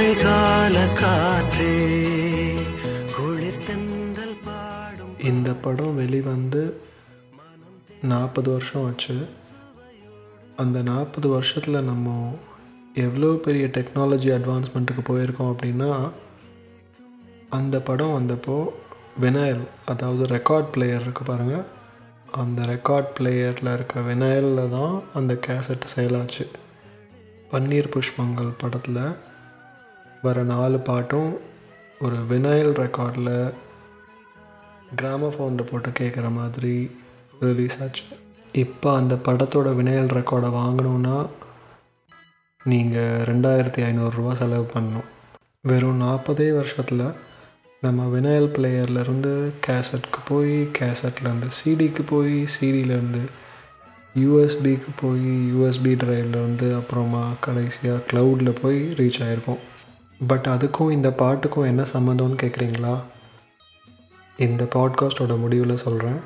காற்றே பாடும் இந்த படம் வெளிவந்து நாற்பது வருஷம் ஆச்சு. அந்த நாற்பது வருஷத்தில் நம்ம எவ்வளோ பெரிய டெக்னாலஜி அட்வான்ஸ்மெண்ட்டுக்கு போயிருக்கோம் அப்படின்னா அந்த படம் வந்தப்போ வினாயல் அதாவது ரெக்கார்ட் பிளேயர் இருக்குது பாருங்கள் அந்த ரெக்கார்ட் பிளேயரில் இருக்க வினாயலில் தான் அந்த கேசட் செயலாச்சு. பன்னீர் புஷ்பங்கள் படத்தில். வர நாலு பாட்டும் ஒரு வினைல் ரெக்கார்டில் கிராமஃபோனில் போட்டு கேட்குற மாதிரி ரிலீஸ் ஆச்சு. இப்போ அந்த படத்தோட வினையல் ரெக்கார்டை வாங்கணுன்னா நீங்கள் ரெண்டாயிரத்தி ஐநூறுரூவா செலவு பண்ணணும். வெறும் நாற்பதே வருஷத்தில் நம்ம வினையல் பிளேயர்லேருந்து கேசட்க்கு போய் கேசட்லேருந்து சிடிக்கு போய் சிடியிலேருந்து யூஎஸ்பிக்கு போய் யூஎஸ்பி ட்ரைவ்லேருந்து அப்புறமா கடைசியாக க்ளவுடில் போய் ரீச் ஆகிருக்கோம் பட் அதுக்கும் இந்த பாட்டுக்கும் என்ன சம்மந்தம்னு கேட்குறீங்களா இந்த பாட்காஸ்டோட முடிவில் சொல்கிறேன்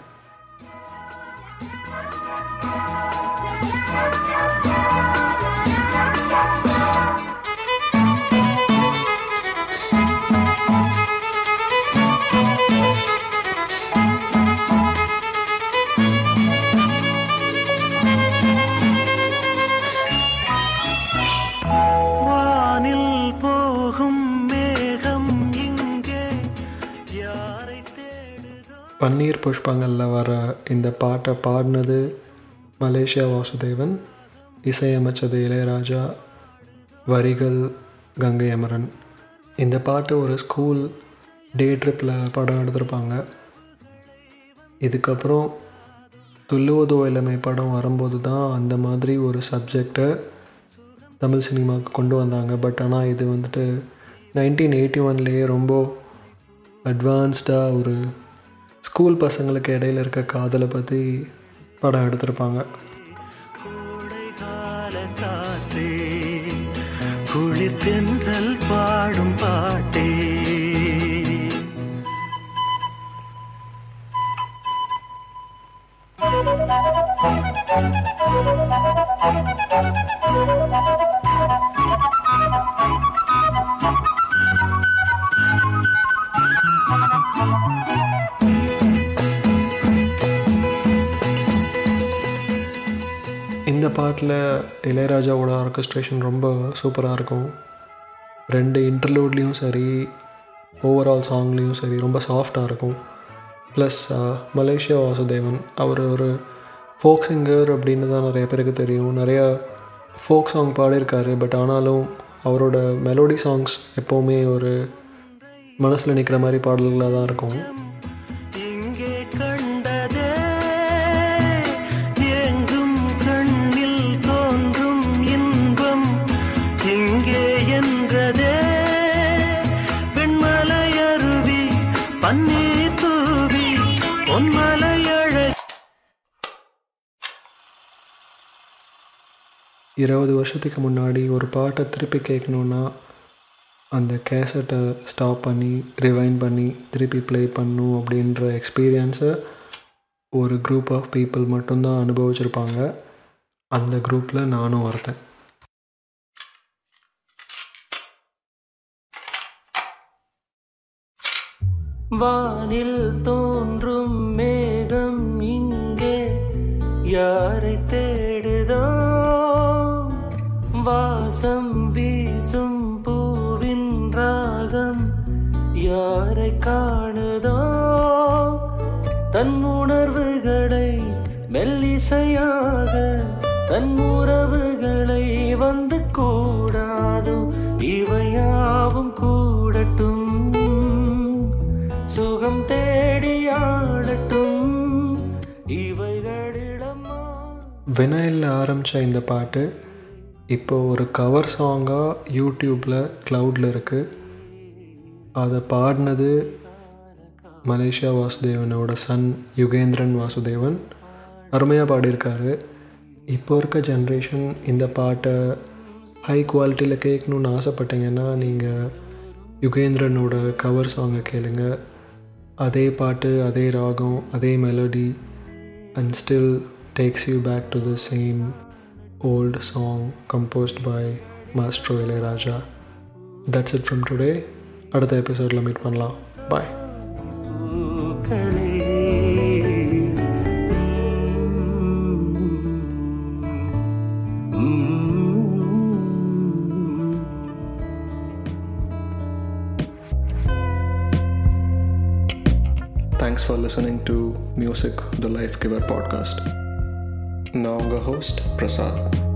பன்னீர் புஷ்பங்களில் வர இந்த பாட்டை பாடினது மலேசியா வாசுதேவன் இசையமைச்சது இளையராஜா வரிகள் கங்கை அமரன். இந்த பாட்டு ஒரு ஸ்கூல் டே ட்ரிப்பில் படம் எடுத்திருப்பாங்க. இதுக்கப்புறம் துள்ளுவதோ இளமை படம் வரும்போது தான் அந்த மாதிரி ஒரு சப்ஜெக்டை தமிழ் சினிமாவுக்கு கொண்டு வந்தாங்க. பட் ஆனால் இது வந்துட்டு நைன்டீன் எயிட்டி ஒன்லேயே ரொம்ப அட்வான்ஸ்டாக ஒரு ஸ்கூல் பசங்களுக்கு இடையில இருக்க காதலை பற்றி படம் எடுத்திருப்பாங்க. குளிர் தென்றல் பாடும் பாட்டே இந்த பாட்டில் இளையராஜாவோட ஆர்கஸ்ட்ரேஷன் ரொம்ப சூப்பராக இருக்கும். ரெண்டு இன்டர்லூட்லேயும் சரி ஓவரால் சாங்லேயும் சரி ரொம்ப சாஃப்டாக இருக்கும். ப்ளஸ் மலேசியா வாசுதேவன் அவர் ஒரு ஃபோக் சிங்கர் அப்படின்னு தான் நிறைய பேருக்கு தெரியும். நிறையா ஃபோக் சாங் பாடியிருக்காரு பட் ஆனாலும் அவரோட மெலோடி சாங்ஸ் எப்போவுமே ஒரு மனசில் நிற்கிற மாதிரி பாடல்களாக தான் இருக்கும். இருபது வருஷத்துக்கு முன்னாடி ஒரு பாட்டை திருப்பி கேட்கணுன்னா அந்த கேசட்டை ஸ்டாப் பண்ணி ரிவைன் பண்ணி திருப்பி ப்ளே பண்ணும் அப்படின்ற எக்ஸ்பீரியன்ஸை ஒரு குரூப் ஆஃப் பீப்புள் மட்டும்தான் அனுபவிச்சிருப்பாங்க. அந்த குரூப்பில் நானும் ஒருத்தன். வானில் தோன்றும் மேகம் இங்கே. யாரை தே வாசம் வீசும் பூவின் ராகம் யாரை காணுதோ? தன் உணர்வுகளை மெல்லிசையாக தன் உறவுகளை வந்து கூடாதோ? இவையாவும் கூடட்டும். சுகம் தேடியாடட்டும் இவைகளிடமா வினாயில் ஆரம்பித்த இந்த பாட்டு இப்போ ஒரு கவர் சாங்காக யூடியூப்பில் க்ளவுடில் இருக்குது அதை பாடினது மலேசியா வாசுதேவனோட சன் யுகேந்திரன் வாசுதேவன். அருமையாக பாடியிருக்காரு. இப்போ இருக்க ஜென்ரேஷன் இந்த பாட்டை ஹை குவாலிட்டியில் கேட்கணுன்னு ஆசைப்பட்டீங்கன்னா நீங்கள் யுகேந்திரனோட கவர் சாங்கை கேளுங்க. அதே பாட்டு அதே ராகம் அதே melody and still takes you back to the same old song composed by maestro Ilaiyaraaja that's it from today அடுத்த எபிசோடில் மீட் பண்ணலாம் பாய் பூக்களே thanks for listening to music the life giver मैं उनका होस्ट प्रसाद